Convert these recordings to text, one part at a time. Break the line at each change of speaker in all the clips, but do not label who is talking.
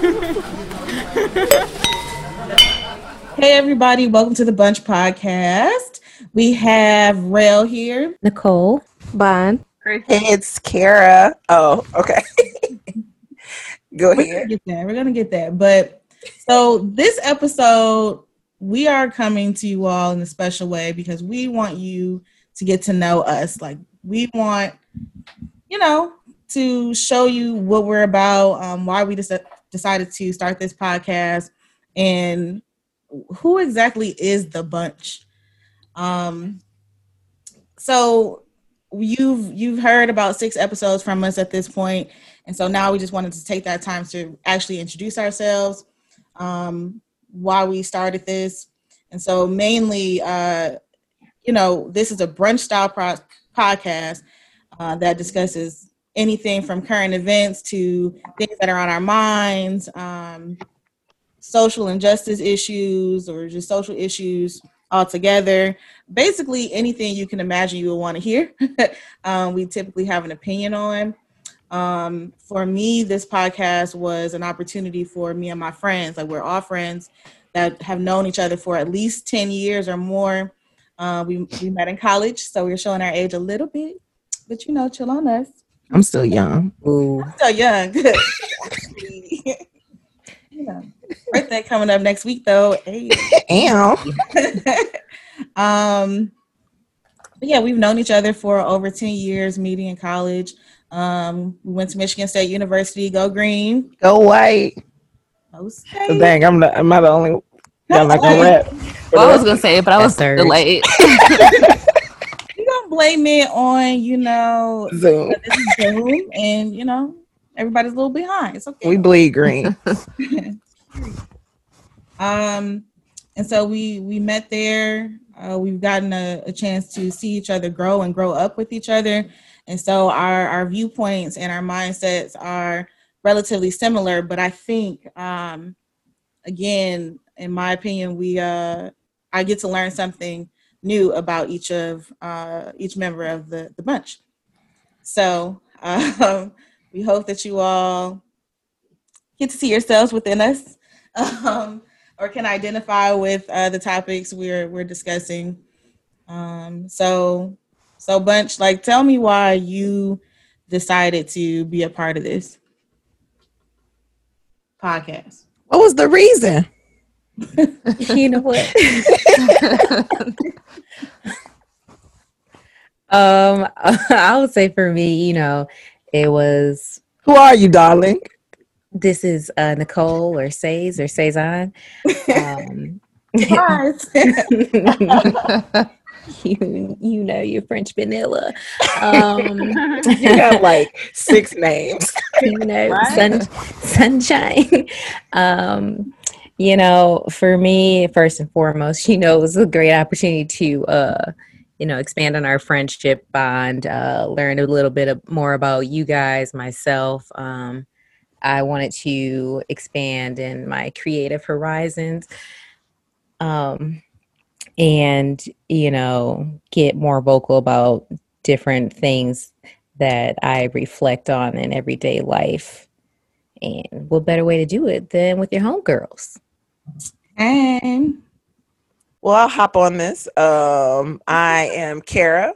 hey, everybody. Welcome to the Bunch Podcast. We have Rail here,
Nicole,
Bond.
Hey, it's Kara. Oh, okay. Go
We're gonna get that. We're gonna get that. But so this episode, we are coming to you all in a special way because we want you to get to know us. Like we want, you know, to show you what we're about, um, why we dec- decided to start this podcast, and who exactly is the bunch. Um, so you've you've heard about six episodes from us at this point and so now we just wanted to take that time to actually introduce ourselves um, why we started this and so mainly uh, you know this is a brunch style pro- podcast uh, that discusses anything from current events to things that are on our minds um, social injustice issues or just social issues altogether. Basically anything you can imagine you would want to hear um, we typically have an opinion on. Um, for me this podcast was an opportunity for me and my friends like we're all friends that have known each other for at least 10 years or more. Uh, we, we met in college so we are showing our age a little bit but you know chill on us
I'm still young.
Ooh,
so young you know birthday coming up next week though hey.
Am.
um but yeah we've known each other for over 10 years meeting in college um we went to michigan state university go green
Go white.
Go
So dang, I'm not. Am I the only? I'm not gonna rap.
Well, I was gonna say it, but I was
That's third.
delayed.
Blame it on you know
Zoom.
Zoom and you know everybody's a little behind it's okay
We bleed green.
um and so we we met there uh, we've gotten a, a chance to see each other grow and grow up with each other and so our our viewpoints and our mindsets are relatively similar but i think um again in my opinion we uh i get to learn something new about each of uh each member of the the bunch so um we hope that you all get to see yourselves within us um, or can identify with uh, the topics we're we're discussing. Um, so, so bunch, like, tell me why you decided to be a part of this podcast.
What was the reason?
you know what? um, I would say for me, you know, it was
Who are you, darling?
this is uh, Nicole or Says or Cezanne. Um, you you know your French vanilla. Um,
You got like six names.
you know,
Right.
sun, sunshine. um, you know, for me, first and foremost, you know, it was a great opportunity to, uh, you know, expand on our friendship bond, uh, learn a little bit more about you guys, myself. Um, I wanted to expand in my creative horizons. Um, and, you know, get more vocal about different things that I reflect on in everyday life. And what better way to do it than with your homegirls?
And
Well, I'll hop on this. Um, I am Kara.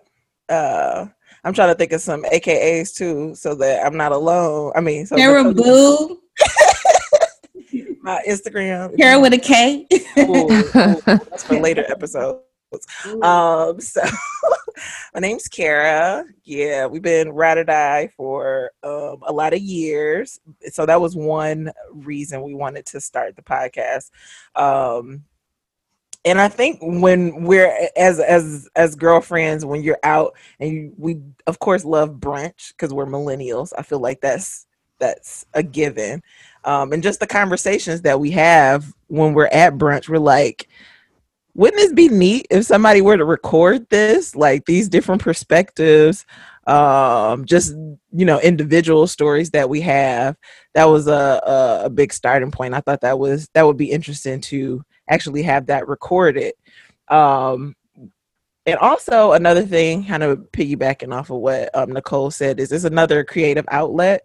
Uh, I'm trying to think of some AKAs too, so that I'm not alone. I mean, so
Kara Boo,
my Instagram.
Kara with a K.
Ooh, ooh, that's for later episodes. Um, so my name's Kara. Yeah, we've been ride or die for um, a lot of years. So that was one reason we wanted to start the podcast. Um, and I think when we're as as as girlfriends, when you're out and you, we of course love brunch because we're millennials. I feel like that's that's a given. Um, and just the conversations that we have when we're at brunch, we're like, wouldn't this be neat if somebody were to record this like these different perspectives um just you know individual stories that we have? That was a, a big starting point. I thought that was that would be interesting to actually have that recorded. Um and also another thing kind of piggybacking off of what um, nicole said is it's another creative outlet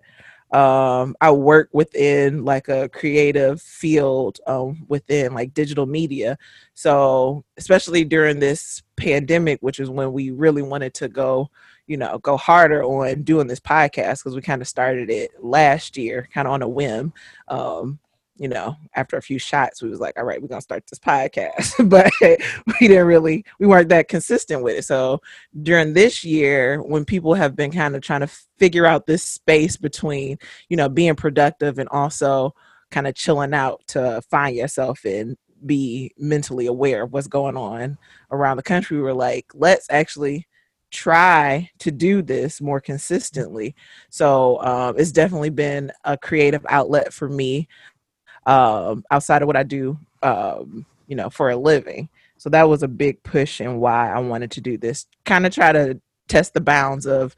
um, I work within like a creative field um, within like digital media. So especially during this pandemic, which is when we really wanted to go, you know, go harder on doing this podcast because we kind of started it last year, kind of on a whim. Um, you know, after a few shots, we was like, all right, we're gonna start this podcast. but we didn't really, we weren't that consistent with it. So during this year, when people have been kind of trying to figure out this space between, you know, being productive and also kind of chilling out to find yourself and be mentally aware of what's going on around the country, we were like, let's actually try to do this more consistently. So um, it's definitely been a creative outlet for me um, outside of what I do, um, you know, for a living. So that was a big push and why I wanted to do this. Kind of try to test the bounds of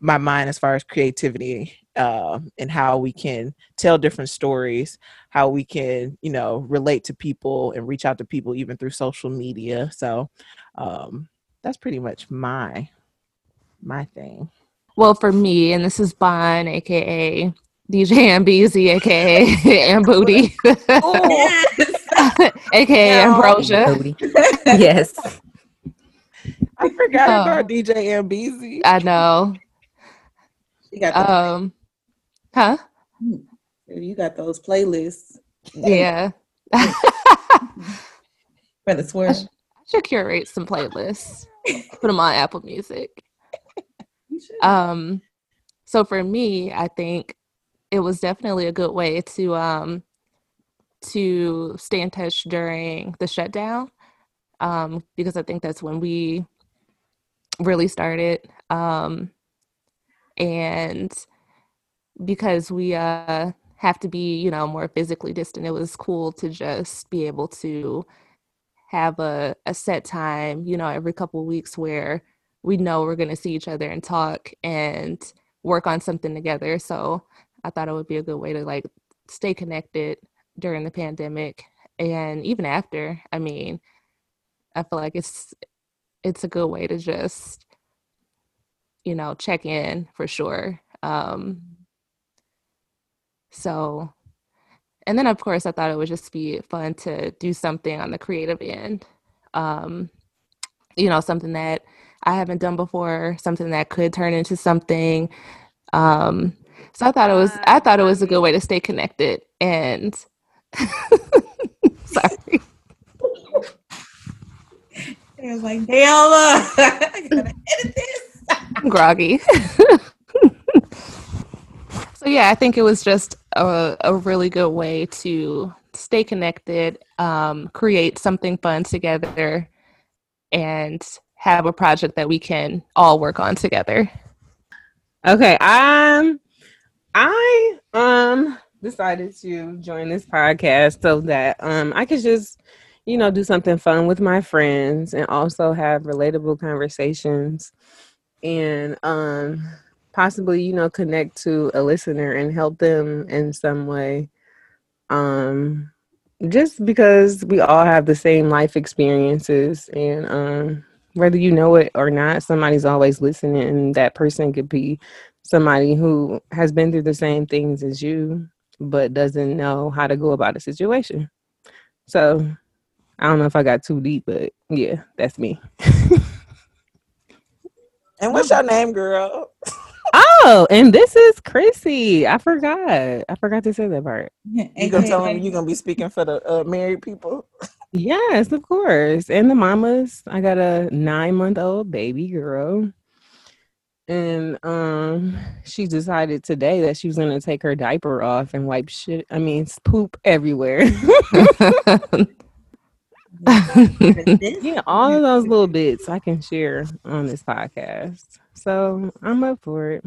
my mind as far as creativity uh, and how we can tell different stories, how we can, you know, relate to people and reach out to people even through social media. So um, that's pretty much my my thing.
Well, for me, and this is Bon, aka DJ Ambeezy, aka Ambooty, aka Ambrosia.
yes.
I forgot
Oh.
about DJ Ambeezy.
I know.
You got, the,
Um, huh?
you got those playlists
Yeah.
for the swear.
I should curate some playlists. Put them on Apple Music. Um, so for me, I think it was definitely a good way to um to stay in touch during the shutdown. Um, because I think that's when we really started. Um, and because we uh have to be, you know, more physically distant, it was cool to just be able to have a, a set time, you know, every couple weeks where we know we're going to see each other and talk and work on something together. So I thought it would be a good way to like stay connected during the pandemic and even after. I mean, I feel like it's it's a good way to just you know check in for sure. Um, so, and then of course I thought it would just be fun to do something on the creative end. Um, you know, something that I haven't done before, something that could turn into something. Um, so I thought it was I thought it was a good way to stay connected and sorry.
It was like, damn, uh, I gotta edit this.
I'm groggy. so yeah, I think it was just a, a really good way to stay connected, um, create something fun together, and have a project that we can all work on together.
Okay, um, I um decided to join this podcast so that um I could just, you know, do something fun with my friends and also have relatable conversations and um possibly, you know, connect to a listener and help them in some way. Um just because we all have the same life experiences and um whether you know it or not, somebody's always listening and that person could be somebody who has been through the same things as you but doesn't know how to go about a situation. So I don't know if I got too deep, but yeah, that's me.
And what's your name, girl?
Oh, and this is Chrissy. I forgot. I forgot to say that part.
You gonna tell them you gonna be speaking for the uh, married people?
Yes, of course. And the mamas. I got a nine month old baby girl. And um she decided today that she was gonna take her diaper off and wipe shit I mean poop everywhere. yeah, all of those little bits I can share on this podcast. So I'm up for it.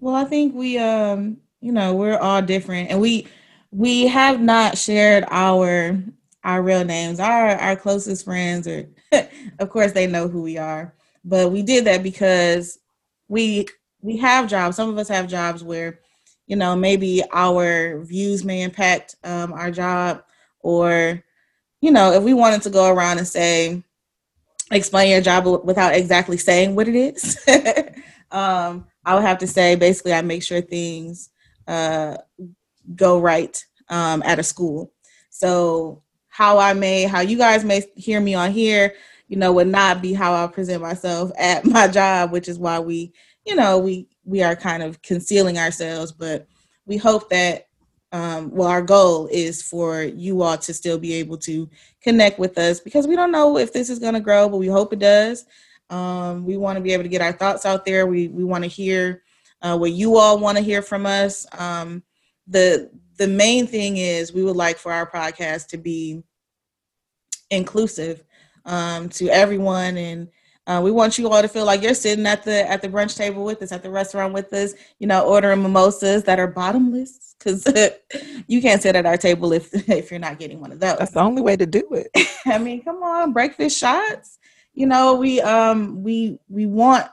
Well, I think we um, you know, we're all different and we we have not shared our our real names. Our our closest friends are of course they know who we are. But we did that because we we have jobs. Some of us have jobs where, you know, maybe our views may impact um, our job or you know, if we wanted to go around and say explain your job without exactly saying what it is. um, I would have to say basically I make sure things uh, go right um, at a school. So how I may, how you guys may hear me on here, you know, would not be how I present myself at my job, which is why we, you know, we we are kind of concealing ourselves. But we hope that, um, well, our goal is for you all to still be able to connect with us because we don't know if this is going to grow, but we hope it does. Um, we want to be able to get our thoughts out there. We we want to hear uh, what you all want to hear from us. Um, the the main thing is we would like for our podcast to be inclusive um, to everyone and uh, we want you all to feel like you're sitting at the at the brunch table with us at the restaurant with us you know ordering mimosas that are bottomless because you can't sit at our table if if you're not getting one of those
That's the only way to do it.
I mean, come on, breakfast shots. You know, we um we we want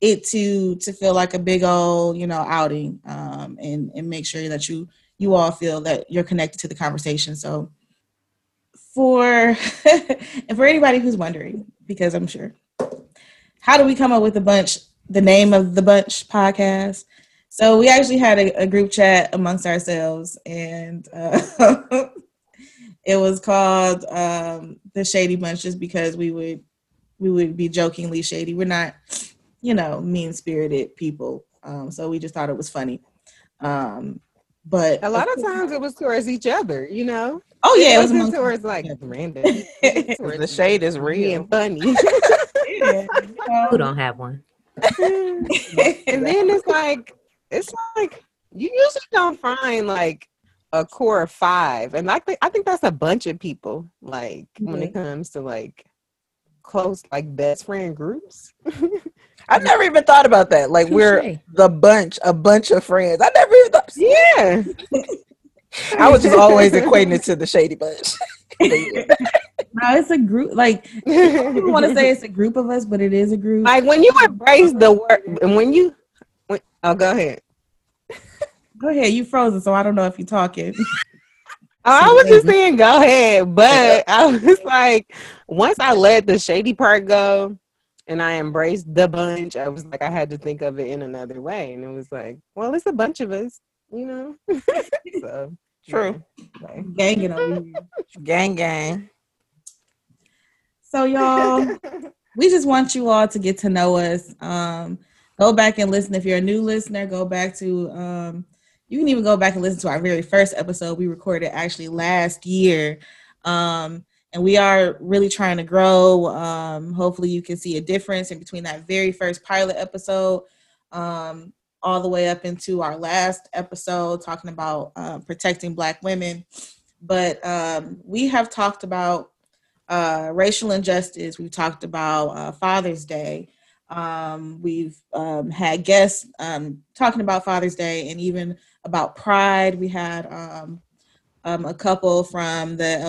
it to to feel like a big old you know outing um and and make sure that you you all feel that you're connected to the conversation. So for and for anybody who's wondering, because I'm sure, how do we come up with the bunch? The name of the bunch podcast. So we actually had a, a group chat amongst ourselves, and uh, it was called um, the Shady Bunch, just because we would we would be jokingly shady. We're not, you know, mean spirited people, um, so we just thought it was funny. Um, but
A lot of times it was towards each other, you know.
oh yeah, it was
wasn't
amongst
towards like random.
the shade is real.
being funny.
yeah,
Who don't have one?
and then it's like it's like you usually don't find like a core of five, and I think I think that's a bunch of people. Like when it comes to like close like best friend groups.
I never even thought about that. Like we're the bunch, a bunch of friends. I never even thought.
Yeah,
I was just always equating it to the shady bunch.
No, it's a group. Like people want to say it's a group of us, but it is a group.
like when you embrace the word, and when you, when, oh, go ahead.
Go ahead, you frozen, so I don't know if you're talking.
Oh, I was just saying, go ahead. But I was like, once I let the shady part go and I embraced the bunch, I was like, I had to think of it in another way. And it was like, well, it's a bunch of us, you know? so,
True.
yeah, okay.
Ganging on.
Gang, gang.
So y'all, we just want you all to get to know us. Um, go back and listen. If you're a new listener, go back to um, you can even go back and listen to our very first episode we recorded actually last year. Um, and we are really trying to grow. Um, hopefully you can see a difference in between that very first pilot episode um, all the way up into our last episode talking about uh, protecting black women. But um, we have talked about uh, racial injustice. We've talked about uh, Father's Day. Um, we've um, had guests um, talking about Father's Day and even about Pride. We had um, a couple from the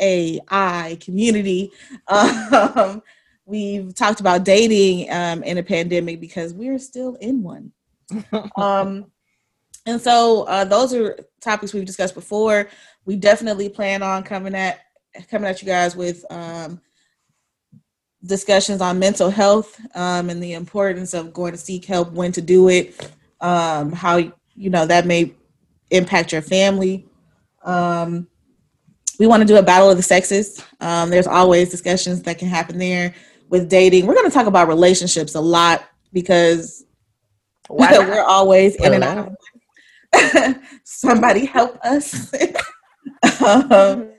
LGBTQAAI community. Um, we've talked about dating um, in a pandemic because we're still in one. um, and so uh, those are topics we've discussed before. We definitely plan on coming at coming at you guys with um, discussions on mental health um, and the importance of going to seek help, when to do it, um, how you know that may impact your family. Um, we want to do a battle of the sexes. Um, there's always discussions that can happen there with dating. We're going to talk about relationships a lot because we're always in and out. Somebody help us. um,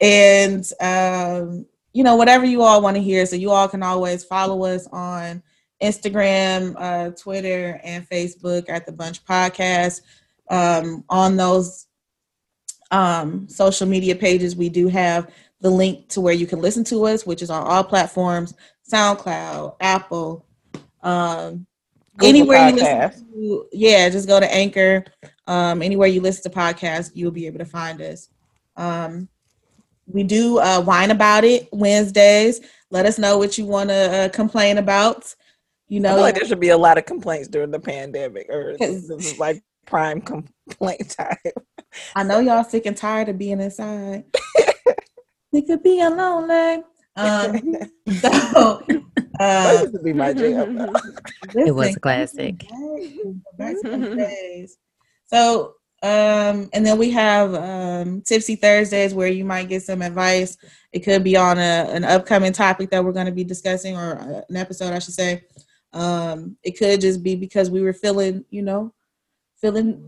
and um, you know whatever you all want to hear. So you all can always follow us on Instagram, uh, Twitter, and Facebook at the Bunch Podcast. Um, on those um, social media pages, we do have the link to where you can listen to us, which is on all platforms: SoundCloud, Apple, um, anywhere you listen to. Yeah, just go to Anchor. Um, anywhere you listen to podcasts, you'll be able to find us. Um, we do uh, whine about it Wednesdays. Let us know what you want to uh, complain about. You
I
know,
feel like there should be a lot of complaints during the pandemic, or this is like prime complaint time.
I know y'all sick and tired of being inside. sick of being lonely. Um, so
That
Uh,
used to be my jam. though.
It was a classic.
back to those days. So, um, and then we have um, Tipsy Thursdays where you might get some advice. It could be on a, an upcoming topic that we're going to be discussing, or uh, an episode, I should say. Um, it could just be because we were feeling, you know, feeling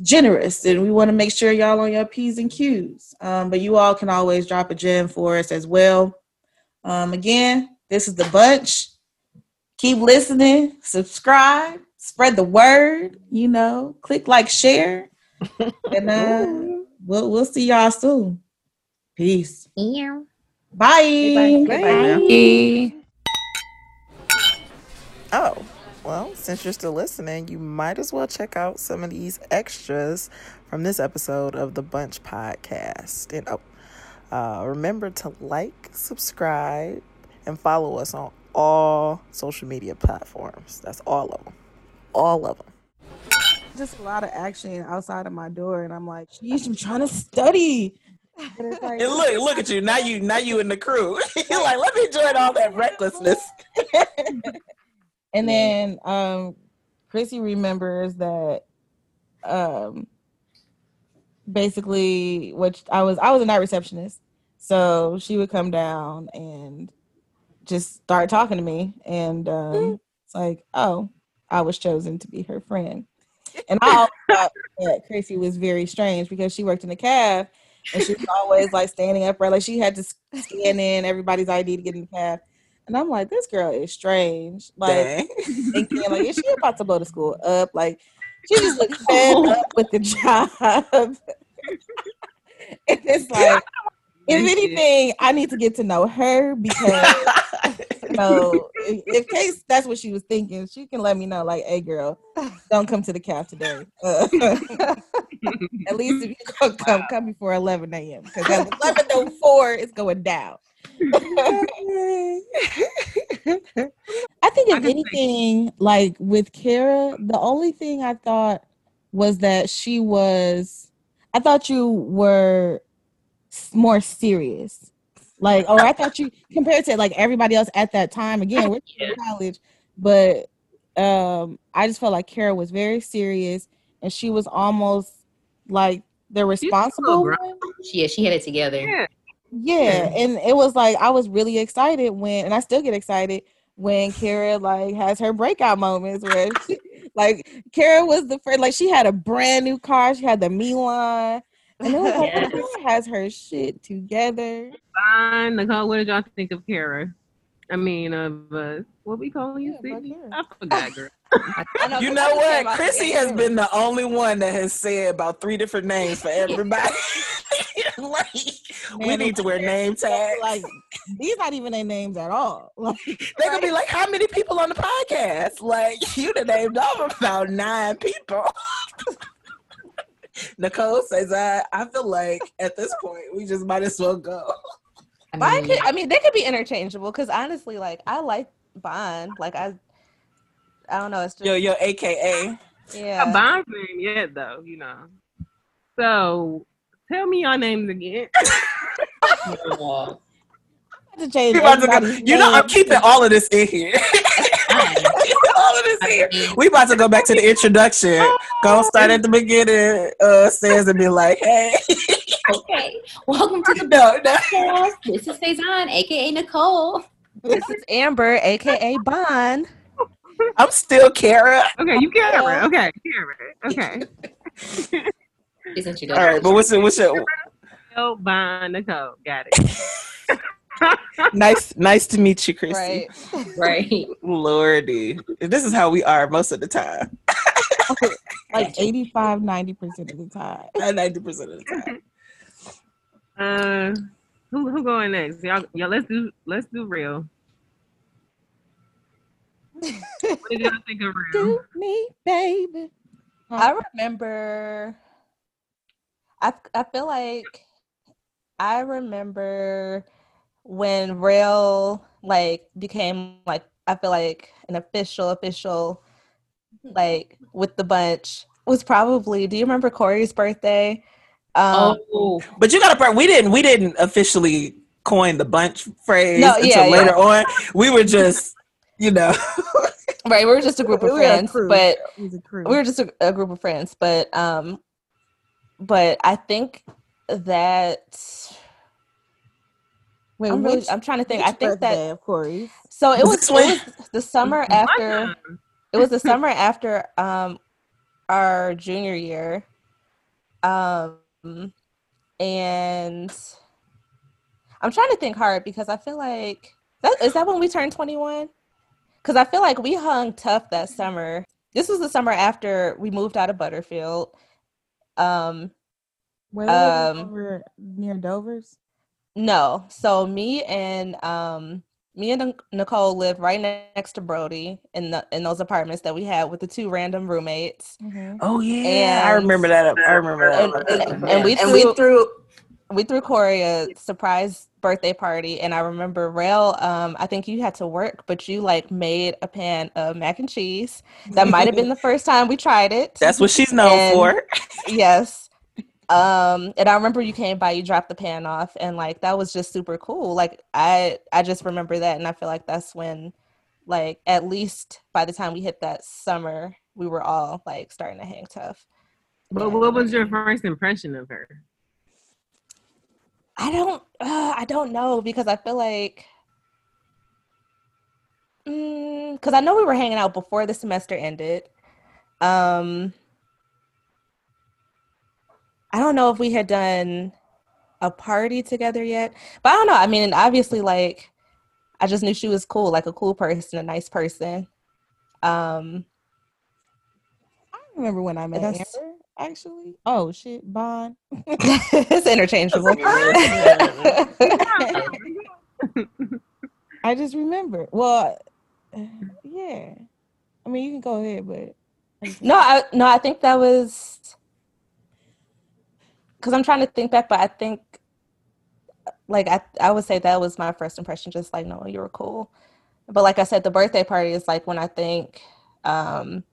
generous, and we want to make sure y'all on your p's and q's. Um, but you all can always drop a gem for us as well. Um, again, this is the bunch keep listening, subscribe, spread the word, you know, click like, share, and uh, we'll we'll see y'all soon. Peace.
Yeah.
Bye.
Goodbye now.
Bye.
Oh, well, since you're still listening, you might as well check out some of these extras from this episode of the Bunch Podcast. And oh, uh, remember to like, subscribe, and follow us on all social media platforms. That's all of them. All of them.
Just a lot of action outside of my door, and I'm like, sheesh, I'm trying to study. But like,
And look, look at you. Now you now you in the crew. You're like, let me join all that recklessness.
and then um Chrissy remembers that um basically which I was I was a night receptionist. So she would come down and just start talking to me and um it's like, oh, I was chosen to be her friend. And I always thought that Chrissy was very strange because she worked in the cab and she was always like standing up, right? Like she had to scan in everybody's ID to get in the cab. And I'm like, this girl is strange. Like thinking, like, is she about to blow the school up? Like, she just looks fed up with the job. and it's like, if anything, I need to get to know her because, you know, in, in case that's what she was thinking, she can let me know, like, hey, girl, don't come to the caf today. Uh, at least if you come, come before 11 a.m. Because at 11.04, it's going down. I think if
can see.
anything, like with Kara, the only thing I thought was that she was. I thought you were more serious, like, or I thought you compared to like everybody else at that time. Again, we're still in college, but um, I just felt like Kara was very serious, and she was almost like the responsible
grown.
one.
Yeah, she had it together.
Yeah.
Yeah, and it was like I was really excited when, and I still get excited when Kara like has her breakout moments where, she, like, Kara was the first, like, she had a brand new car, she had the Milan, and it was like
Yes.
Kara has her shit together.
Fine, Nicole. What did y'all think of Kara? I mean, of uh, what we call you?
Yeah,
Sydney? I forgot, girl.
I know,
You
'cause
know what?
thinking
Chrissy has been the only one that has said about three different names for everybody. like, we need to wear name tags.
Like, these not even their names at all. Like,
They're gonna be like, "How many people on the podcast?" Like, you done named off about nine people. Nicole says, "I I feel like at this point we just might as well go."
I
Mine
mean,
could, I mean, they could be interchangeable because honestly, like I like Bond. Like I, I don't know. It's just
Yo, yo, AKA.
A
yeah.
Bond's name yet, though, you know. So tell me your names again.
I to change
about to go- You know, I'm keeping all of this in here.
fine.
all of this
I
here. We about to go back to the introduction. Go start at the beginning. Uh, says and be like, "Hey,
okay. Welcome to the
no, no."
podcast. This is Faison, aka Nicole.
This is Amber, aka Bond.
I'm still Kara."
Okay, you Kara. Okay, Kara. Okay.
This
All
introduction.
right, but what's your, what's your
Oh, Bond, Nicole. Got it.
nice? Nice to meet you, Chrissy.
Right.
Right.
Lordy, this is how we are most of the time.
like 85, 90% of the time.
Ninety percent of the time.
Uh, who who going next? Y'all, y'all. Let's do let's do real. What did y'all think of real?
Do me, baby.
I remember. I I feel like I remember when Rail like became like I feel like an official official like with the bunch was probably. Do you remember Corey's birthday? Um,
Oh,
But you got to. We didn't. We didn't officially coin the bunch phrase
No,
until
yeah, yeah.
later on. We were just you know.
right, we were just a group of
We were a
friends,
crew.
but
It a crew.
we were just a, a group of friends. But um, but I think that
Wait,
I'm really
which-
I'm trying to think. I think that
birthday of Corey.
so it
Was
was, it was the summer after it was the summer after um our junior year. Um and i'm trying to think hard because i feel like that is that when we turned 21 because i feel like we hung tough that summer. This was the summer after we moved out of butterfield um
Where they live
Um,
near Dover's.
no so me and um me and nicole lived right next to brody in the in those apartments that we had with the two random roommates
Oh yeah, I remember that. I remember
and,
that.
and, and we
and
threw,
we threw.
We threw Corey a surprise birthday party, and I remember Rail. Um, I think you had to work, but you like made a pan of mac and cheese. That might have been the first time we tried it.
That's what she's known
And-
for.
yes. Um, and I remember you came by, you dropped the pan off, and like that was just super cool. Like I, I just remember that, and I feel like that's when, like, at least by the time we hit that summer, we were all like starting to hang tough.
But what was your first impression of her?
I don't uh, I don't know because I feel like because I know we were hanging out before the semester ended. Um I don't know if we had done a party together yet. But I don't know. I mean, obviously like I just knew she was cool, like a cool person, a nice person. Um
I remember when I met Amber. Actually, oh shit, Bond.
it's interchangeable.
I just remember. Well, yeah. I mean, you can go ahead, but I
No, I no, I think that was because I'm trying to think back, but I think like I I would say that was my first impression, just like no, you were cool. But like I said, the birthday party is like when I think um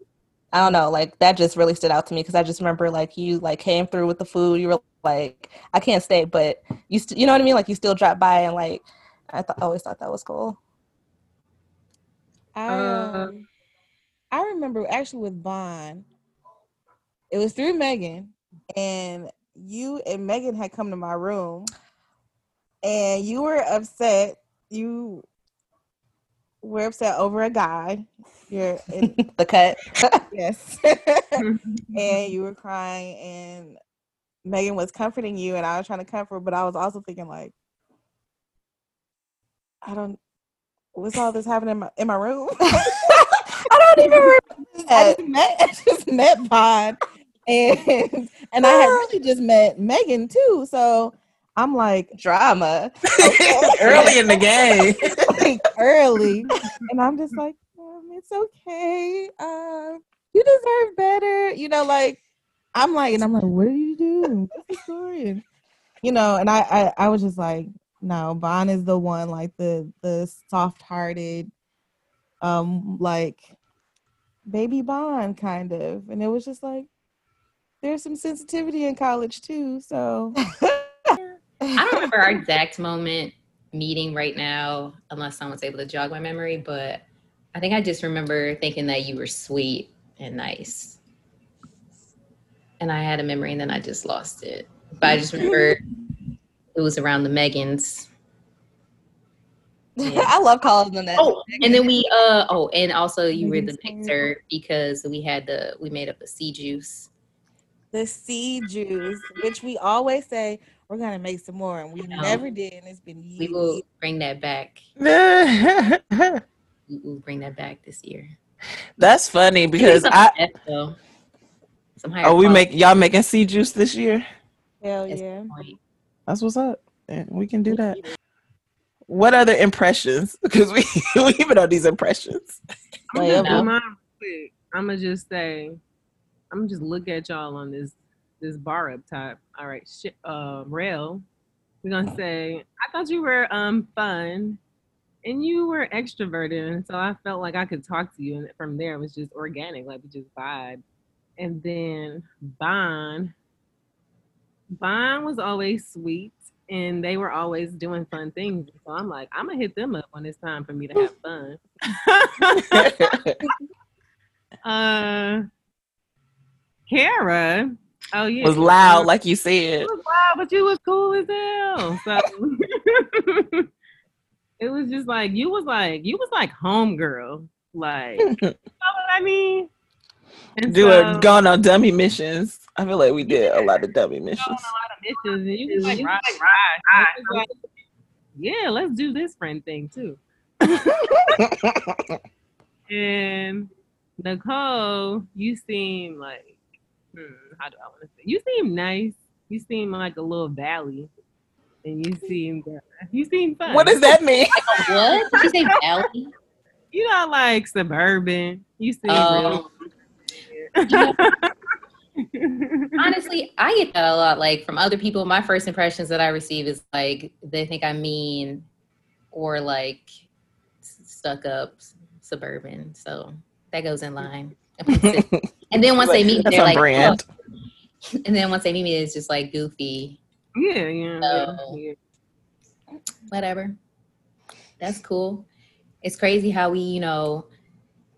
I don't know, like that just really stood out to me because I just remember like you like came through with the food. You were like, I can't stay, but you st- you know what I mean? Like you still dropped by and like I th- always thought that was cool.
I
Uh,
um, I remember actually with Vaughn, it was through Megan, and you and Megan had come to my room, and you were upset. You were upset over a guy. You're in
the cut.
yes, mm-hmm. and you were crying, and Megan was comforting you, and I was trying to comfort, but I was also thinking like, I don't. What's all this happening in my in my room?
I don't even remember
I just met I just met Pod and and I had really just met Megan too. So I'm like,
drama.
Early in the game.
like early. And I'm just like, um, it's okay. Um, you deserve better. You know, like I'm like, and I'm like, what did you do? What's the story? And, you know, and I, I I was just like, no, Bon is the one, like the the soft hearted, um, like baby Bon kind of. And it was just like there's some sensitivity in college too. So
I don't remember our exact moment meeting right now, unless someone's able to jog my memory. But I think I just remember thinking that you were sweet and nice. And I had a memory and then I just lost it. But I just remember it was around the Megans. Yeah.
I love calling them that.
Oh, and then we uh oh, and also you were the
Megan's
mixer because we had the we made up the sea juice.
the sea juice, which we always say we're gonna make some more, and we
know.
never did, and it's been
We will bring that back. We will bring that back this year.
That's funny because
Some
I
F, though. Some higher
oh we
quality
make y'all making sea juice this year.
Hell
at
yeah!
That's what's up. Yeah, we can do that. What other impressions? Because we we been on these impressions.
I'm gonna
no.
do mine real quick. I'm gonna just say, I'm gonna just look at y'all on this this bar up top. All right, shit, uh, rail. We're gonna say, I thought you were um fun, and you were extroverted, and so I felt like I could talk to you, and from there it was just organic, like we just vibe. And then Bon, Bon was always sweet and they were always doing fun things. So I'm like, I'm gonna hit them up when it's time for me to have fun. uh, Kara, oh yeah,
was loud, like you said.
It was loud, but you was cool as hell. So it was just like you was like you was like homegirl, like you know what I mean. And
Doing
so-
going on dummy missions. I feel like we did a lot of dummy missions.
a lot of missions, and you was like, right, right. So it was like, yeah, let's do this friend thing too. and Nicole, you seem like, hmm, how do I want to say? You seem nice. You seem like a little valley, and you seem you seem fun.
What does that mean?
What? Did you say valley?
You know, like suburban. You seem
Oh.
real.
Honestly, I get that a lot. Like from other people, my first impressions that I receive is like they think I'm mean or like stuck up, suburban. So that goes in line. And then once they meet me, they're like,
brand.
oh. and then once they meet me, it's just like goofy,
yeah, yeah, yeah,
Oh.
yeah.
whatever. That's cool. It's crazy how we, you know,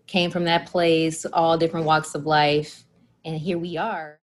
came from that place, all different walks of life, and here we are.